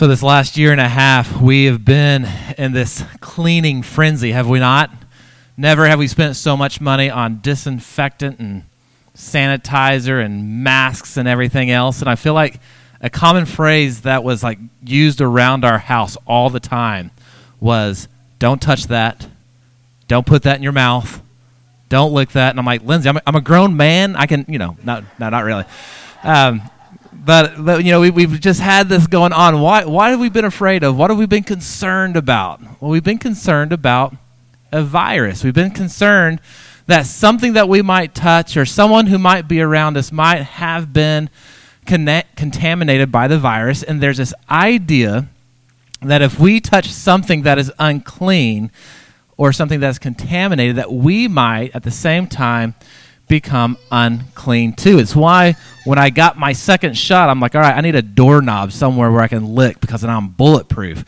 So, this last year and a half, we have been in this cleaning frenzy, have we not? Never have we spent so much money on disinfectant and sanitizer and masks and everything else. And I feel like a common phrase that was like used around our house all the time was don't touch that. Don't put that in your mouth. Don't lick that. And I'm like, Lindsay, I'm a, I'm a grown man. I can, you know, not, no, not really. Um, but, but you know, we, we've just had this going on. Why, why have we been afraid of? What have we been concerned about? Well, we've been concerned about a virus. We've been concerned that something that we might touch or someone who might be around us might have been connect, contaminated by the virus. And there's this idea that if we touch something that is unclean or something that's contaminated, that we might at the same time become unclean too. It's why when I got my second shot, I'm like, all right, I need a doorknob somewhere where I can lick because then I'm bulletproof.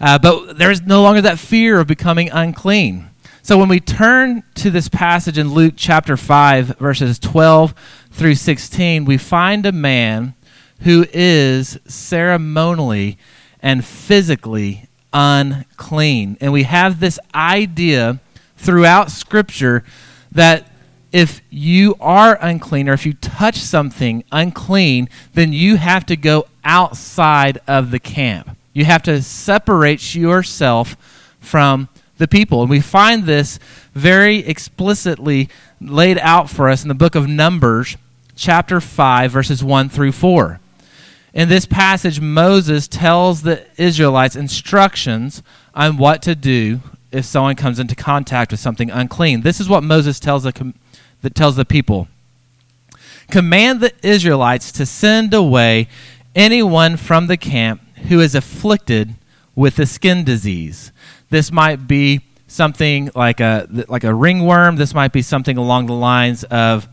Uh, but there's no longer that fear of becoming unclean. So when we turn to this passage in Luke chapter 5, verses 12 through 16, we find a man who is ceremonially and physically unclean. And we have this idea throughout Scripture that if you are unclean or if you touch something unclean, then you have to go outside of the camp. You have to separate yourself from the people. And we find this very explicitly laid out for us in the book of Numbers, chapter 5, verses 1 through 4. In this passage, Moses tells the Israelites instructions on what to do if someone comes into contact with something unclean. This is what Moses tells the, that tells the people Command the Israelites to send away anyone from the camp who is afflicted with a skin disease. This might be something like a like a ringworm. This might be something along the lines of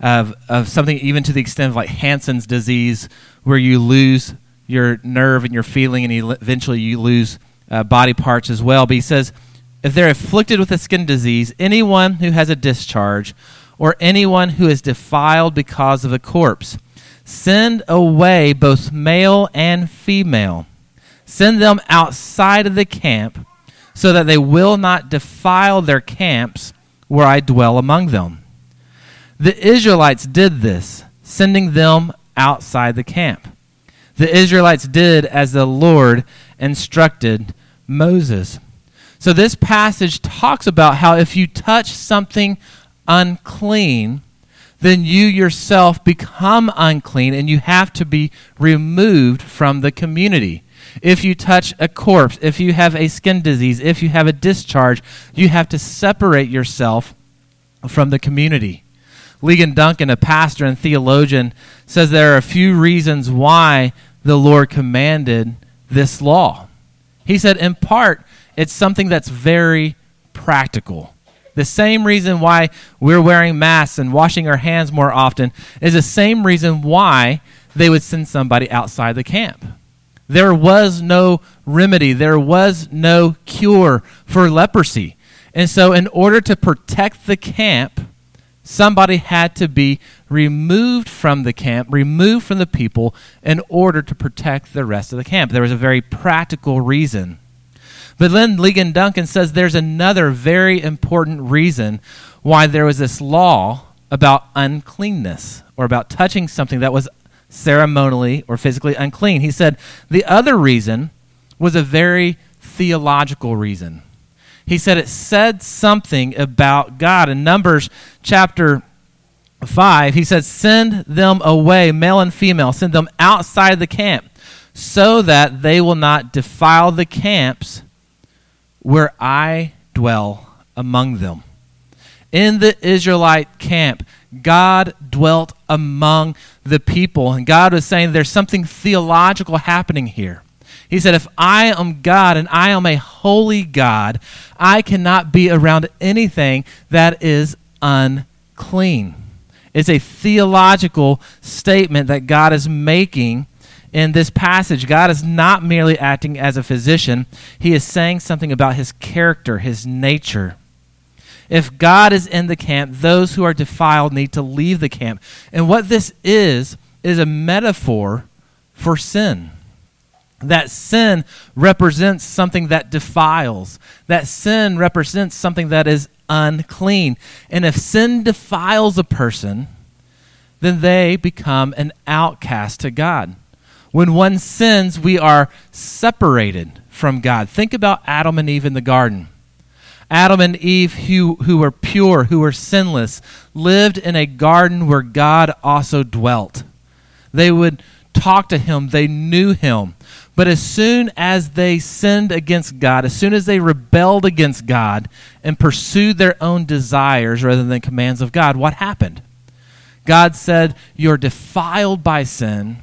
of of something even to the extent of like Hansen's disease, where you lose your nerve and your feeling, and eventually you lose uh, body parts as well. But he says, if they're afflicted with a skin disease, anyone who has a discharge or anyone who is defiled because of a corpse. Send away both male and female. Send them outside of the camp so that they will not defile their camps where I dwell among them. The Israelites did this, sending them outside the camp. The Israelites did as the Lord instructed Moses. So, this passage talks about how if you touch something unclean, then you yourself become unclean and you have to be removed from the community. If you touch a corpse, if you have a skin disease, if you have a discharge, you have to separate yourself from the community. Ligon Duncan, a pastor and theologian, says there are a few reasons why the Lord commanded this law. He said, in part, it's something that's very practical. The same reason why we're wearing masks and washing our hands more often is the same reason why they would send somebody outside the camp. There was no remedy, there was no cure for leprosy. And so, in order to protect the camp, somebody had to be removed from the camp, removed from the people, in order to protect the rest of the camp. There was a very practical reason. But then Ligon Duncan says there's another very important reason why there was this law about uncleanness or about touching something that was ceremonially or physically unclean. He said the other reason was a very theological reason. He said it said something about God. In Numbers chapter 5, he said, Send them away, male and female, send them outside the camp, so that they will not defile the camps where I dwell among them. In the Israelite camp, God dwelt among the people. And God was saying there's something theological happening here. He said, If I am God and I am a holy God, I cannot be around anything that is unclean. It's a theological statement that God is making in this passage, God is not merely acting as a physician, He is saying something about His character, His nature. If God is in the camp, those who are defiled need to leave the camp. And what this is, is a metaphor for sin. that sin represents something that defiles. That sin represents something that is unclean. And if sin defiles a person, then they become an outcast to God. When one sins, we are separated from God. Think about Adam and Eve in the garden. Adam and Eve, who, who were pure, who were sinless, lived in a garden where God also dwelt. They would talk to him, they knew him. But as soon as they sinned against God, as soon as they rebelled against God and pursued their own desires rather than commands of God, what happened? God said, You're defiled by sin,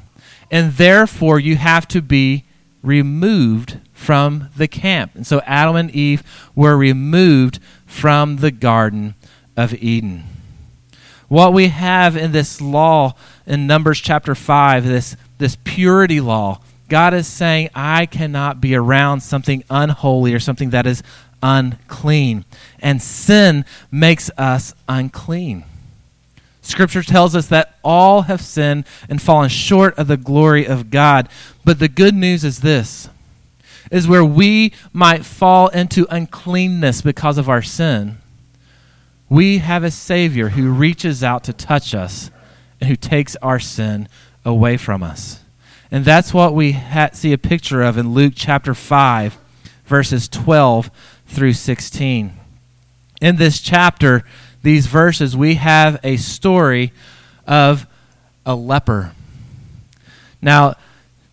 and therefore you have to be removed from the camp. And so Adam and Eve were removed from the Garden of Eden. What we have in this law in Numbers chapter 5, this, this purity law, God is saying, I cannot be around something unholy or something that is unclean. And sin makes us unclean. Scripture tells us that all have sinned and fallen short of the glory of God. But the good news is this is where we might fall into uncleanness because of our sin. We have a Savior who reaches out to touch us and who takes our sin away from us. And that's what we ha- see a picture of in Luke chapter 5, verses 12 through 16. In this chapter, these verses, we have a story of a leper. Now,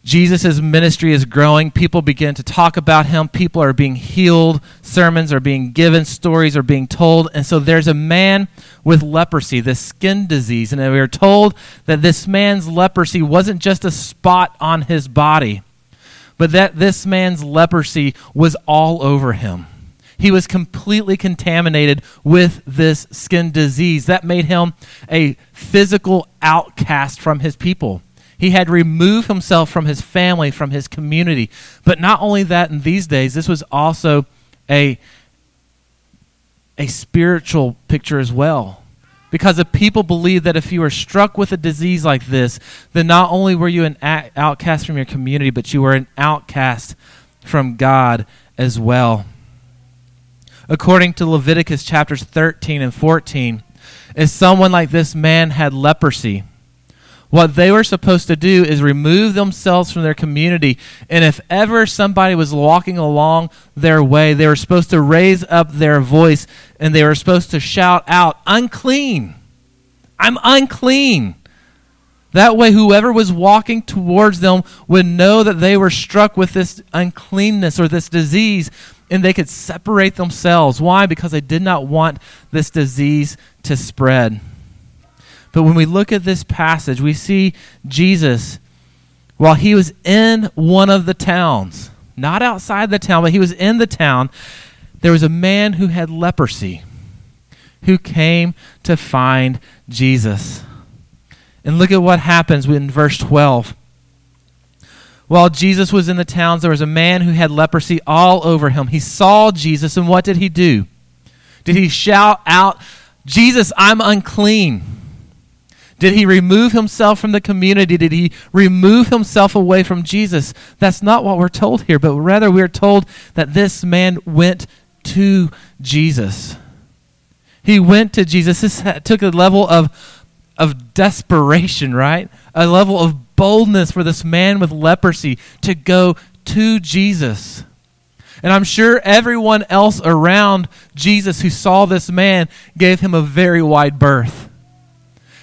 Jesus' ministry is growing. People begin to talk about him. People are being healed. Sermons are being given. Stories are being told. And so there's a man with leprosy, this skin disease. And we are told that this man's leprosy wasn't just a spot on his body, but that this man's leprosy was all over him. He was completely contaminated with this skin disease. That made him a physical outcast from his people. He had removed himself from his family, from his community. But not only that, in these days, this was also a, a spiritual picture as well. Because the people believed that if you were struck with a disease like this, then not only were you an outcast from your community, but you were an outcast from God as well according to Leviticus chapters 13 and 14, if someone like this man had leprosy, what they were supposed to do is remove themselves from their community. And if ever somebody was walking along their way, they were supposed to raise up their voice and they were supposed to shout out, Unclean! I'm unclean! That way, whoever was walking towards them would know that they were struck with this uncleanness or this disease and they could separate themselves. Why? Because they did not want this disease to spread. But when we look at this passage, we see Jesus, while he was in one of the towns, not outside the town, but he was in the town, there was a man who had leprosy who came to find Jesus. And look at what happens in verse 12. While Jesus was in the towns, there was a man who had leprosy all over him. He saw Jesus, and what did he do? Did he shout out, Jesus, I'm unclean? Did he remove himself from the community? Did he remove himself away from Jesus? That's not what we're told here, but rather we're told that this man went to Jesus. He went to Jesus. This took a level of, of desperation, right? A level of boldness for this man with leprosy to go to Jesus. And I'm sure everyone else around Jesus who saw this man gave him a very wide berth.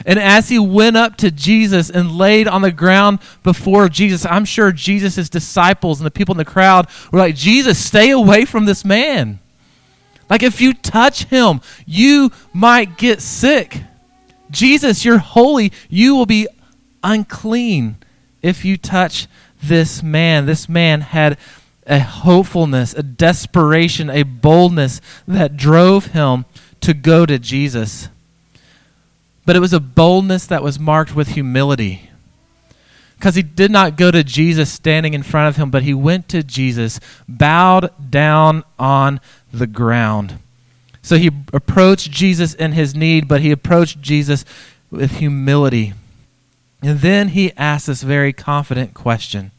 And as he went up to Jesus and laid on the ground before Jesus, I'm sure Jesus' disciples and the people in the crowd were like, Jesus, stay away from this man. Like, if you touch him, you might get sick. Jesus, you're holy. You will be unclean if you touch this man. This man had a hopefulness, a desperation, a boldness that drove him to go to Jesus. But it was a boldness that was marked with humility. Because he did not go to Jesus standing in front of him, but he went to Jesus, bowed down on the ground. So he approached Jesus in his need, but he approached Jesus with humility. And then he asked this very confident question.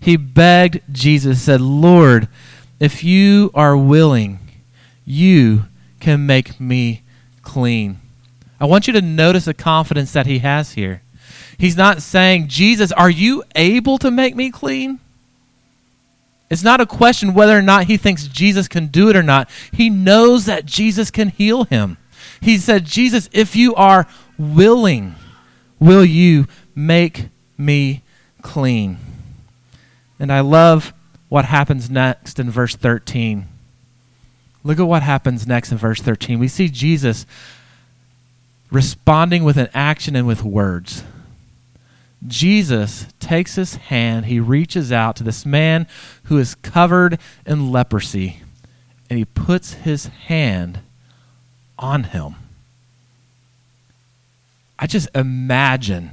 He begged Jesus, said, Lord, if you are willing, you can make me clean. I want you to notice the confidence that he has here. He's not saying, Jesus, are you able to make me clean? It's not a question whether or not he thinks Jesus can do it or not. He knows that Jesus can heal him. He said, Jesus, if you are willing, will you make me clean? And I love what happens next in verse 13. Look at what happens next in verse 13. We see Jesus responding with an action and with words. Jesus takes his hand, he reaches out to this man who is covered in leprosy, and he puts his hand on him. I just imagine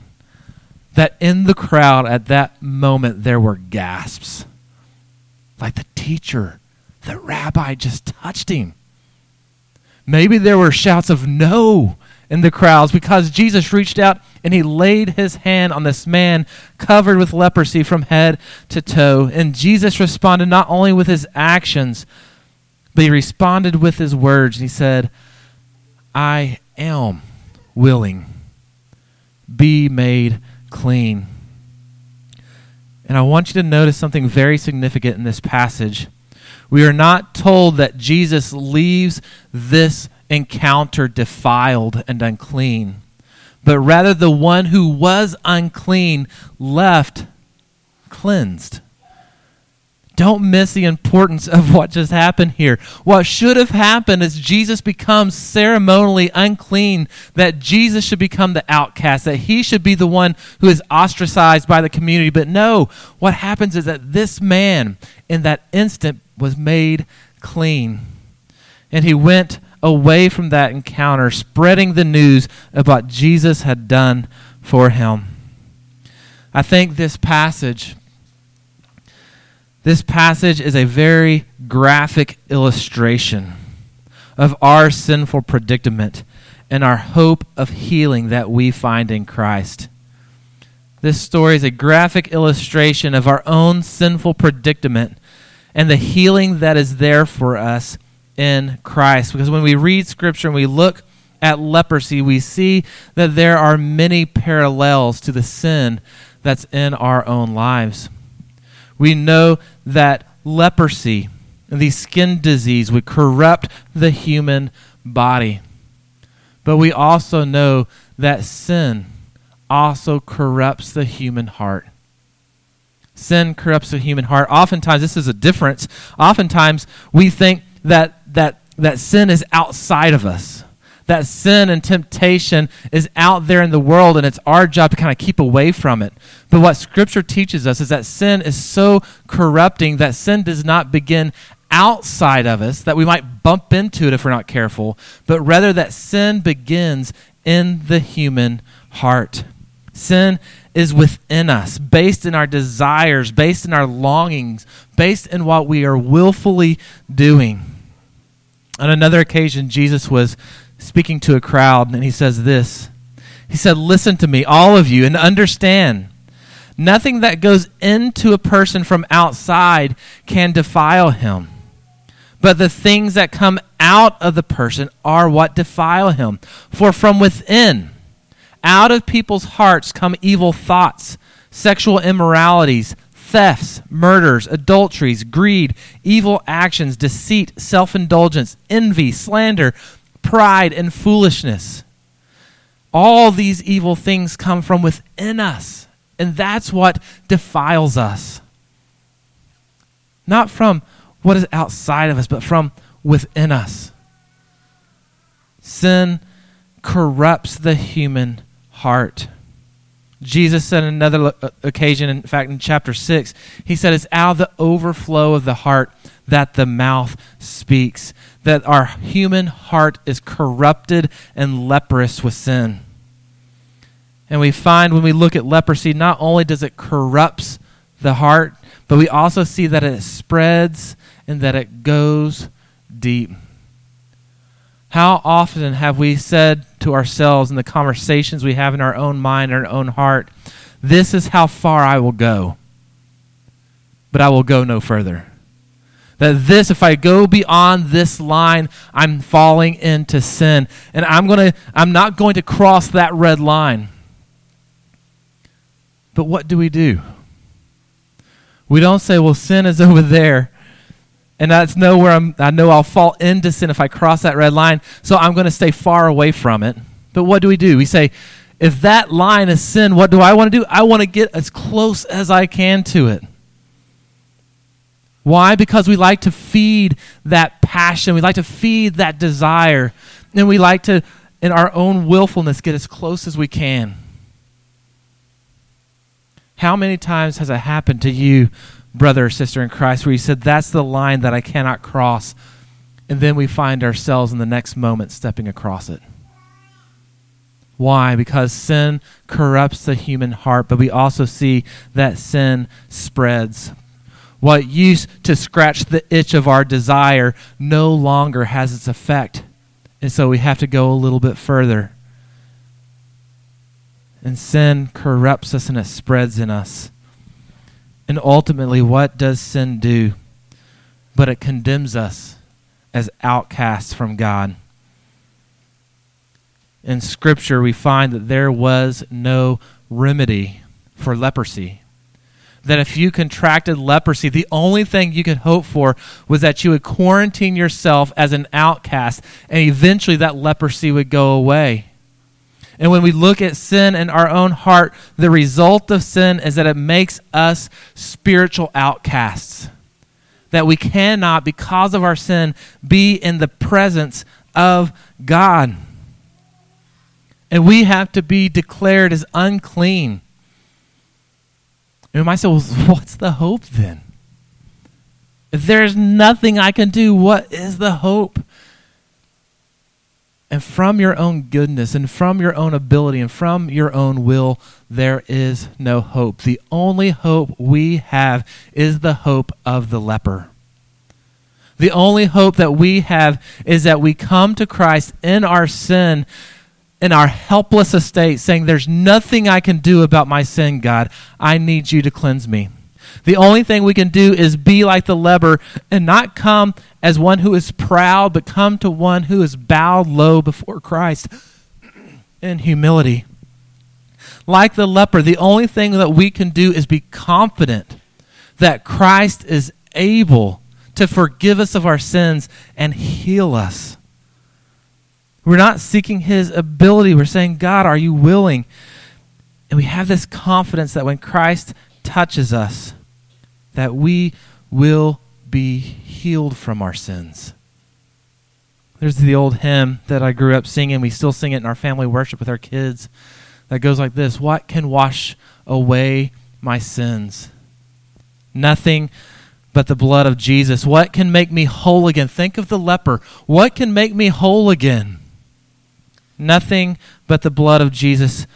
that in the crowd at that moment there were gasps. Like the teacher, the rabbi just touched him. Maybe there were shouts of no in the crowds because Jesus reached out and he laid his hand on this man covered with leprosy from head to toe. And Jesus responded not only with his actions, but he responded with his words. And he said, I am willing. Be made clean. And I want you to notice something very significant in this passage. We are not told that Jesus leaves this encounter defiled and unclean, but rather the one who was unclean left cleansed. Don't miss the importance of what just happened here. What should have happened is Jesus becomes ceremonially unclean, that Jesus should become the outcast, that he should be the one who is ostracized by the community. But no, what happens is that this man in that instant was made clean. And he went away from that encounter, spreading the news about Jesus had done for him. I think this passage this passage is a very graphic illustration of our sinful predicament and our hope of healing that we find in Christ. This story is a graphic illustration of our own sinful predicament and the healing that is there for us in Christ. Because when we read Scripture and we look at leprosy, we see that there are many parallels to the sin that's in our own lives. We know that leprosy and the skin disease would corrupt the human body. But we also know that sin also corrupts the human heart. Sin corrupts the human heart. Oftentimes, this is a difference. Oftentimes, we think that, that, that sin is outside of us that sin and temptation is out there in the world, and it's our job to kind of keep away from it. But what Scripture teaches us is that sin is so corrupting that sin does not begin outside of us, that we might bump into it if we're not careful, but rather that sin begins in the human heart. Sin is within us, based in our desires, based in our longings, based in what we are willfully doing. On another occasion, Jesus was speaking to a crowd, and he says this He said, Listen to me, all of you, and understand. Nothing that goes into a person from outside can defile him. But the things that come out of the person are what defile him. For from within, out of people's hearts come evil thoughts, sexual immoralities, thefts, murders, adulteries, greed, evil actions, deceit, self indulgence, envy, slander pride and foolishness. All these evil things come from within us, and that's what defiles us. Not from what is outside of us, but from within us. Sin corrupts the human heart. Jesus said on another uh, occasion, in fact, in chapter 6, he said, It's out of the overflow of the heart that the mouth speaks that our human heart is corrupted and leprous with sin. And we find when we look at leprosy, not only does it corrupts the heart, but we also see that it spreads and that it goes deep. How often have we said to ourselves in the conversations we have in our own mind, our own heart, this is how far I will go? but I will go no further. That this, if I go beyond this line, I'm falling into sin. And I'm gonna I'm not going to cross that red line. But what do we do? We don't say, well, sin is over there. And that's nowhere I'm, I know I'll fall into sin if I cross that red line, so I'm going to stay far away from it. But what do we do? We say, if that line is sin, what do I want to do? I want to get as close as I can to it. Why? Because we like to feed that passion. We like to feed that desire. And we like to, in our own willfulness, get as close as we can. How many times has it happened to you, brother or sister in Christ, where you said, That's the line that I cannot cross? And then we find ourselves in the next moment stepping across it. Why? Because sin corrupts the human heart, but we also see that sin spreads. What used to scratch the itch of our desire no longer has its effect. And so we have to go a little bit further. And sin corrupts us and it spreads in us. And ultimately, what does sin do? But it condemns us as outcasts from God. In Scripture, we find that there was no remedy for leprosy that if you contracted leprosy, the only thing you could hope for was that you would quarantine yourself as an outcast, and eventually that leprosy would go away. And when we look at sin in our own heart, the result of sin is that it makes us spiritual outcasts. That we cannot, because of our sin, be in the presence of God. And we have to be declared as unclean and say, well, what's the hope then? If there's nothing I can do, what is the hope? And from your own goodness and from your own ability and from your own will, there is no hope. The only hope we have is the hope of the leper. The only hope that we have is that we come to Christ in our sin in our helpless estate, saying, There's nothing I can do about my sin, God. I need you to cleanse me. The only thing we can do is be like the leper and not come as one who is proud, but come to one who is bowed low before Christ in humility. Like the leper, the only thing that we can do is be confident that Christ is able to forgive us of our sins and heal us. We're not seeking his ability. We're saying, God, are you willing? And we have this confidence that when Christ touches us, that we will be healed from our sins. There's the old hymn that I grew up singing. We still sing it in our family worship with our kids. That goes like this What can wash away my sins? Nothing but the blood of Jesus. What can make me whole again? Think of the leper. What can make me whole again? Nothing but the blood of Jesus.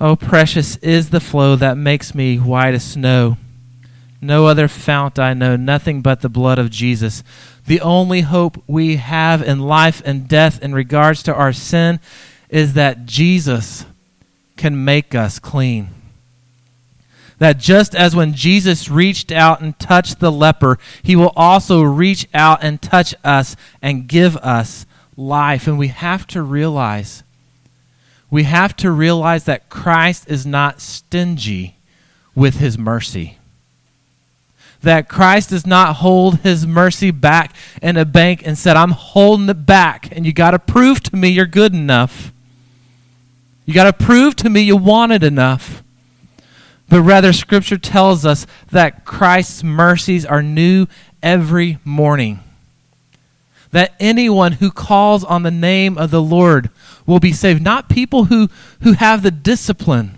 Oh, precious is the flow that makes me white as snow. No other fount I know, nothing but the blood of Jesus. The only hope we have in life and death in regards to our sin is that Jesus can make us clean. That just as when Jesus reached out and touched the leper, he will also reach out and touch us and give us life. And we have to realize we have to realize that Christ is not stingy with his mercy. That Christ does not hold his mercy back in a bank and said, I'm holding it back, and you got to prove to me you're good enough. You got to prove to me you want it enough. But rather, Scripture tells us that Christ's mercies are new every morning. That anyone who calls on the name of the Lord will be saved. Not people who, who have the discipline,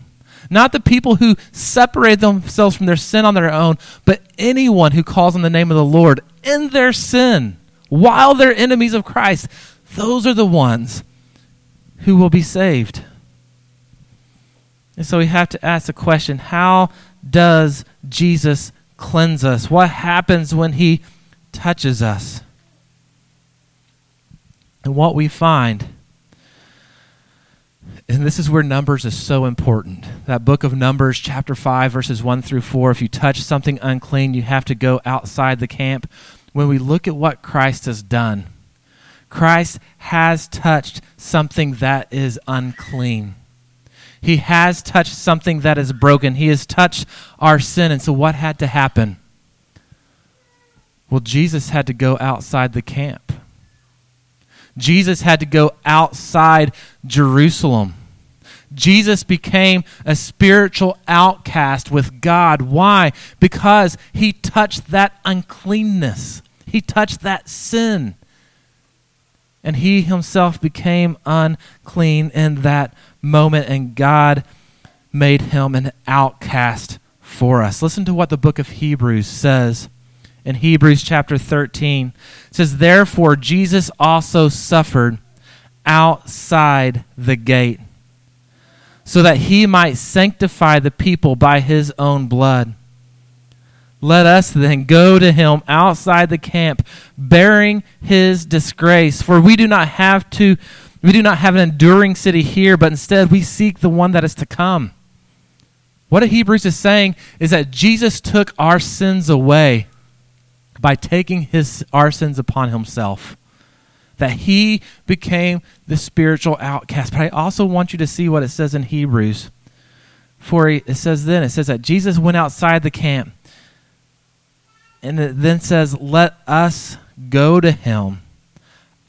not the people who separate themselves from their sin on their own, but anyone who calls on the name of the Lord in their sin while they're enemies of Christ. Those are the ones who will be saved. And so we have to ask the question how does Jesus cleanse us? What happens when he touches us? And what we find And this is where Numbers is so important. That book of Numbers, chapter 5, verses 1 through 4. If you touch something unclean, you have to go outside the camp. When we look at what Christ has done, Christ has touched something that is unclean. He has touched something that is broken. He has touched our sin. And so, what had to happen? Well, Jesus had to go outside the camp. Jesus had to go outside Jerusalem. Jesus became a spiritual outcast with God. Why? Because he touched that uncleanness, he touched that sin. And he himself became unclean in that moment, and God made him an outcast for us. Listen to what the book of Hebrews says in Hebrews chapter 13. It says, Therefore, Jesus also suffered outside the gate, so that he might sanctify the people by his own blood. Let us then go to him outside the camp, bearing his disgrace. For we do not have to, we do not have an enduring city here, but instead we seek the one that is to come. What Hebrews is saying is that Jesus took our sins away by taking his our sins upon himself that he became the spiritual outcast. But i also want you to see what it says in hebrews. For it says then it says that jesus went outside the camp. And it then says let us go to him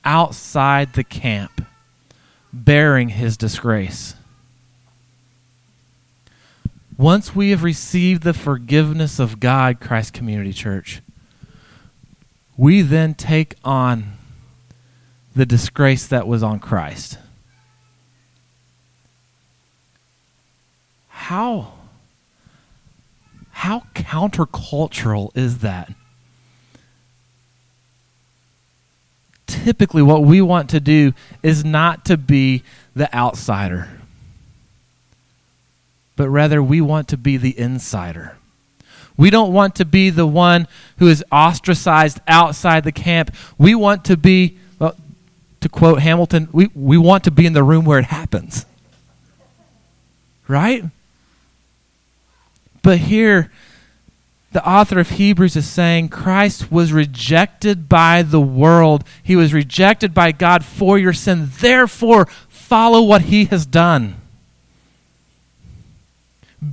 outside the camp bearing his disgrace. Once we have received the forgiveness of god christ community church we then take on the disgrace that was on Christ. How how countercultural is that? Typically what we want to do is not to be the outsider. But rather we want to be the insider. We don't want to be the one who is ostracized outside the camp. We want to be, to quote Hamilton, we, we want to be in the room where it happens. Right? But here, the author of Hebrews is saying Christ was rejected by the world. He was rejected by God for your sin. Therefore, follow what he has done.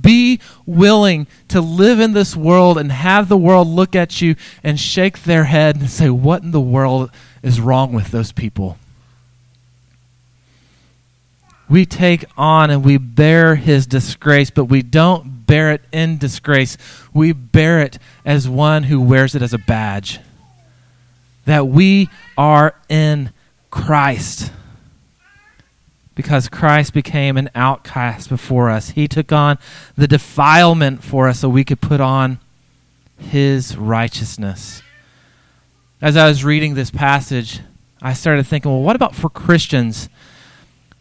Be willing to live in this world and have the world look at you and shake their head and say, What in the world is wrong with those people? We take on and we bear his disgrace, but we don't bear it in disgrace. We bear it as one who wears it as a badge. That we are in Christ because Christ became an outcast before us. He took on the defilement for us so we could put on his righteousness. As I was reading this passage, I started thinking, well, what about for Christians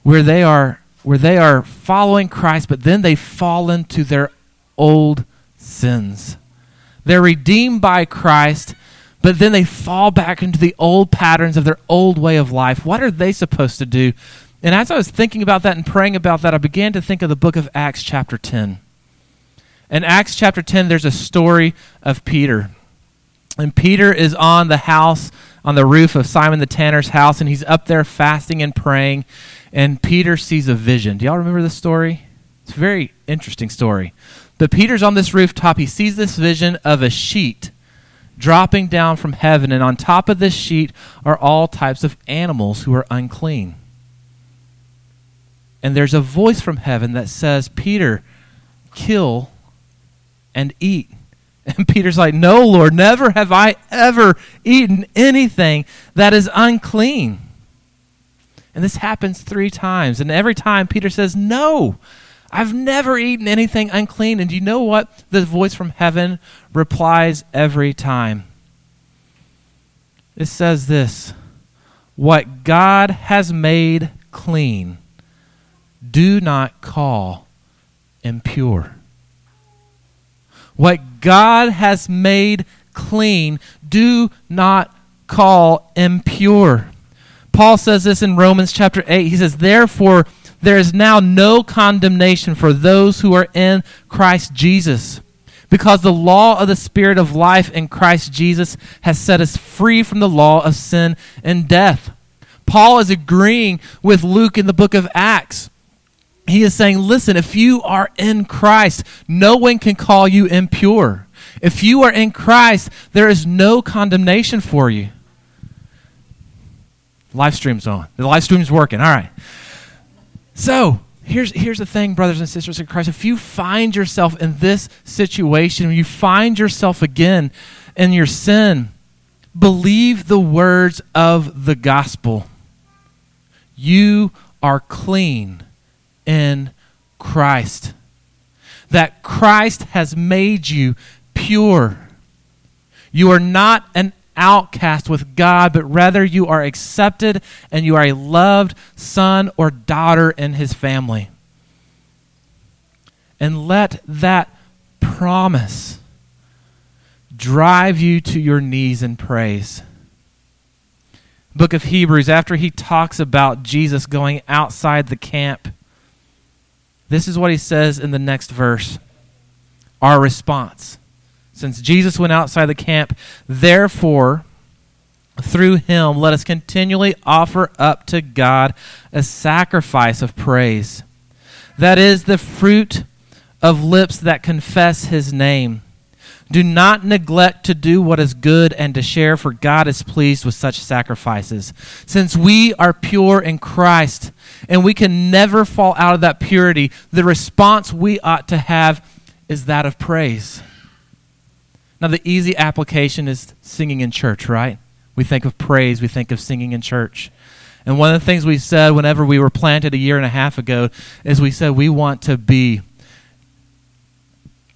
where they are where they are following Christ but then they fall into their old sins. They're redeemed by Christ, but then they fall back into the old patterns of their old way of life. What are they supposed to do? And as I was thinking about that and praying about that, I began to think of the book of Acts, chapter 10. In Acts chapter 10, there's a story of Peter. And Peter is on the house, on the roof of Simon the tanner's house, and he's up there fasting and praying. And Peter sees a vision. Do y'all remember this story? It's a very interesting story. But Peter's on this rooftop. He sees this vision of a sheet dropping down from heaven, and on top of this sheet are all types of animals who are unclean and there's a voice from heaven that says, Peter, kill and eat. And Peter's like, No, Lord, never have I ever eaten anything that is unclean. And this happens three times. And every time Peter says, No, I've never eaten anything unclean. And do you know what the voice from heaven replies every time? It says this What God has made clean do not call impure. What God has made clean, do not call impure. Paul says this in Romans chapter 8. He says, Therefore, there is now no condemnation for those who are in Christ Jesus. Because the law of the Spirit of life in Christ Jesus has set us free from the law of sin and death. Paul is agreeing with Luke in the book of Acts. He is saying, listen, if you are in Christ, no one can call you impure. If you are in Christ, there is no condemnation for you. Live stream's on. The live stream's working. All right. So, here's, here's the thing, brothers and sisters in Christ. If you find yourself in this situation, you find yourself again in your sin, believe the words of the gospel. You are clean in Christ. That Christ has made you pure. You are not an outcast with God, but rather you are accepted and you are a loved son or daughter in his family. And let that promise drive you to your knees in praise. Book of Hebrews, after he talks about Jesus going outside the camp, this is what he says in the next verse. Our response. Since Jesus went outside the camp, therefore, through him, let us continually offer up to God a sacrifice of praise. That is the fruit of lips that confess his name. Do not neglect to do what is good and to share, for God is pleased with such sacrifices. Since we are pure in Christ and we can never fall out of that purity, the response we ought to have is that of praise. Now, the easy application is singing in church, right? We think of praise, we think of singing in church. And one of the things we said whenever we were planted a year and a half ago is we said we want to be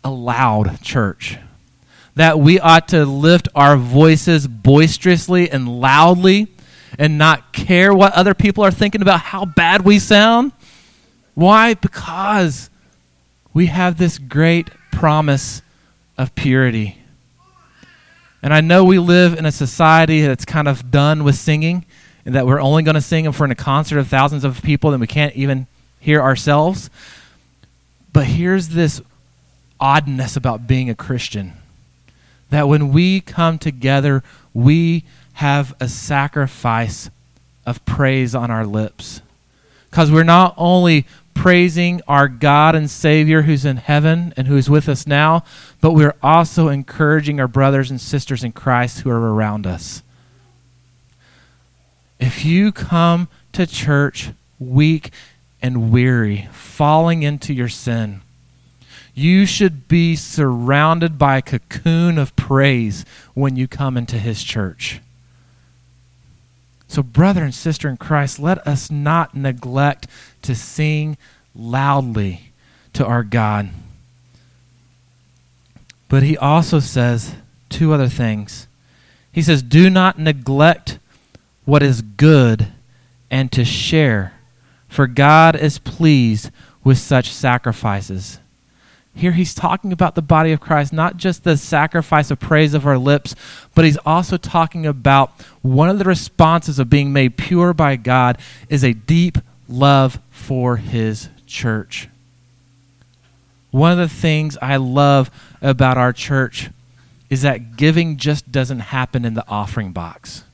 a loud church. That we ought to lift our voices boisterously and loudly and not care what other people are thinking about how bad we sound. Why? Because we have this great promise of purity. And I know we live in a society that's kind of done with singing, and that we're only going to sing if we're in a concert of thousands of people and we can't even hear ourselves. But here's this oddness about being a Christian that when we come together, we have a sacrifice of praise on our lips. Because we're not only praising our God and Savior who's in heaven and who's with us now, but we're also encouraging our brothers and sisters in Christ who are around us. If you come to church weak and weary, falling into your sin, you should be surrounded by a cocoon of praise when you come into his church. So, brother and sister in Christ, let us not neglect to sing loudly to our God. But he also says two other things. He says, Do not neglect what is good and to share, for God is pleased with such sacrifices. Here he's talking about the body of Christ, not just the sacrifice of praise of our lips, but he's also talking about one of the responses of being made pure by God is a deep love for his church. One of the things I love about our church is that giving just doesn't happen in the offering box.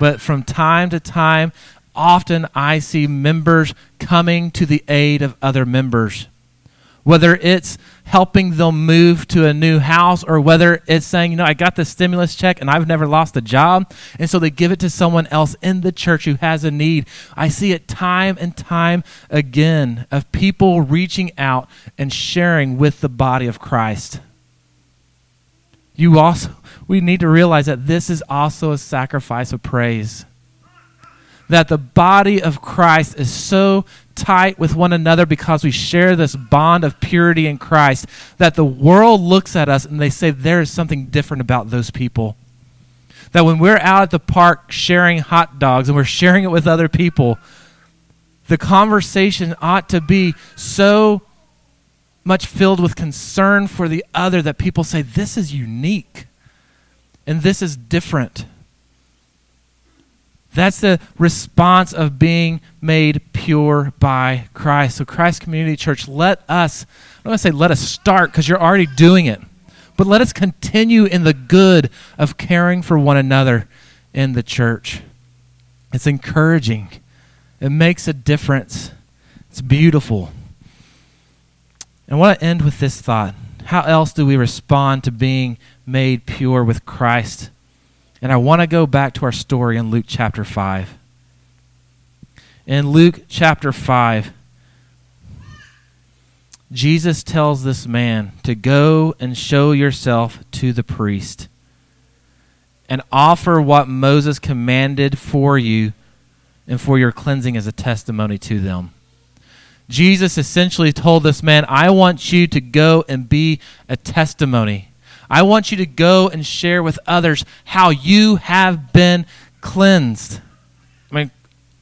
But from time to time, often I see members coming to the aid of other members whether it's helping them move to a new house or whether it's saying, you know, I got the stimulus check and I've never lost a job. And so they give it to someone else in the church who has a need. I see it time and time again of people reaching out and sharing with the body of Christ. You also, we need to realize that this is also a sacrifice of praise that the body of Christ is so tight with one another because we share this bond of purity in Christ that the world looks at us and they say there is something different about those people. That when we're out at the park sharing hot dogs and we're sharing it with other people, the conversation ought to be so much filled with concern for the other that people say, This is unique and this is different That's the response of being made pure by Christ. So, Christ Community Church, let us, I don't want to say let us start because you're already doing it, but let us continue in the good of caring for one another in the church. It's encouraging, it makes a difference, it's beautiful. And I want to end with this thought. How else do we respond to being made pure with Christ? And I want to go back to our story in Luke chapter 5. In Luke chapter 5, Jesus tells this man to go and show yourself to the priest and offer what Moses commanded for you and for your cleansing as a testimony to them. Jesus essentially told this man, I want you to go and be a testimony. I want you to go and share with others how you have been cleansed. I mean,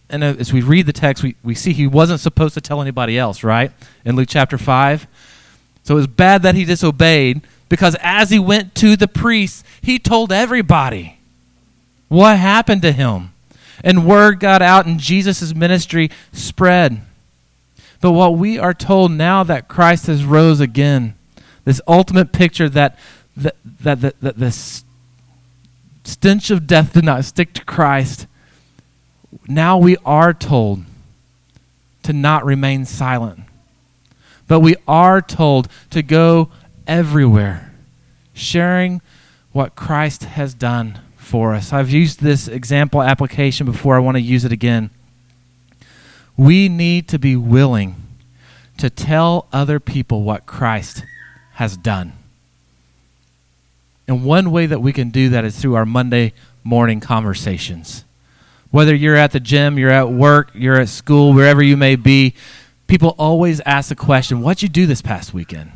and uh, as we read the text, we, we see he wasn't supposed to tell anybody else, right? In Luke chapter 5. So it was bad that he disobeyed because as he went to the priests, he told everybody what happened to him. And word got out, and Jesus' ministry spread. But what we are told now that Christ has rose again, this ultimate picture that, that, that, that, the stench of death did not stick to Christ, now we are told to not remain silent. But we are told to go everywhere, sharing what Christ has done for us. I've used this example application before, I want to use it again. We need to be willing to tell other people what Christ has done. And one way that we can do that is through our Monday morning conversations. Whether you're at the gym, you're at work, you're at school, wherever you may be, people always ask the question, What'd you do this past weekend?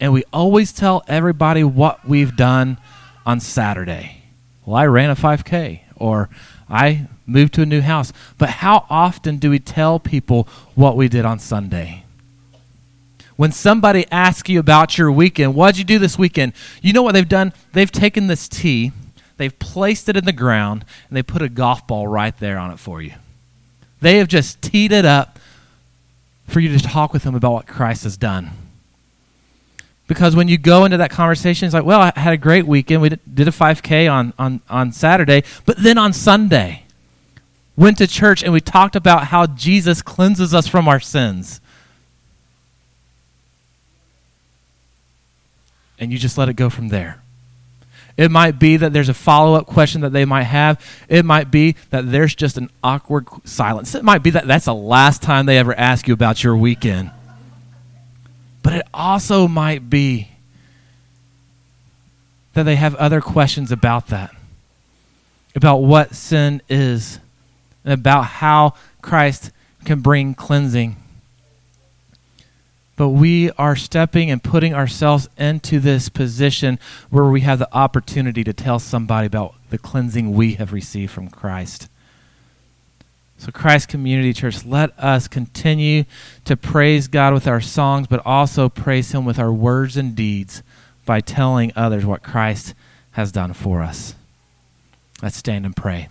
And we always tell everybody what we've done on Saturday. Well, I ran a 5K, or I moved to a new house. But how often do we tell people what we did on Sunday? When somebody asks you about your weekend, what'd you do this weekend? You know what they've done? They've taken this tee, they've placed it in the ground, and they put a golf ball right there on it for you. They have just teed it up for you to talk with them about what Christ has done. Because when you go into that conversation, it's like, well, I had a great weekend. We did a 5K on, on, on Saturday, but then on Sunday, went to church and we talked about how Jesus cleanses us from our sins. And you just let it go from there. It might be that there's a follow up question that they might have. It might be that there's just an awkward silence. It might be that that's the last time they ever ask you about your weekend. But it also might be that they have other questions about that, about what sin is, and about how Christ can bring cleansing. But we are stepping and putting ourselves into this position where we have the opportunity to tell somebody about the cleansing we have received from Christ. So, Christ Community Church, let us continue to praise God with our songs, but also praise Him with our words and deeds by telling others what Christ has done for us. Let's stand and pray.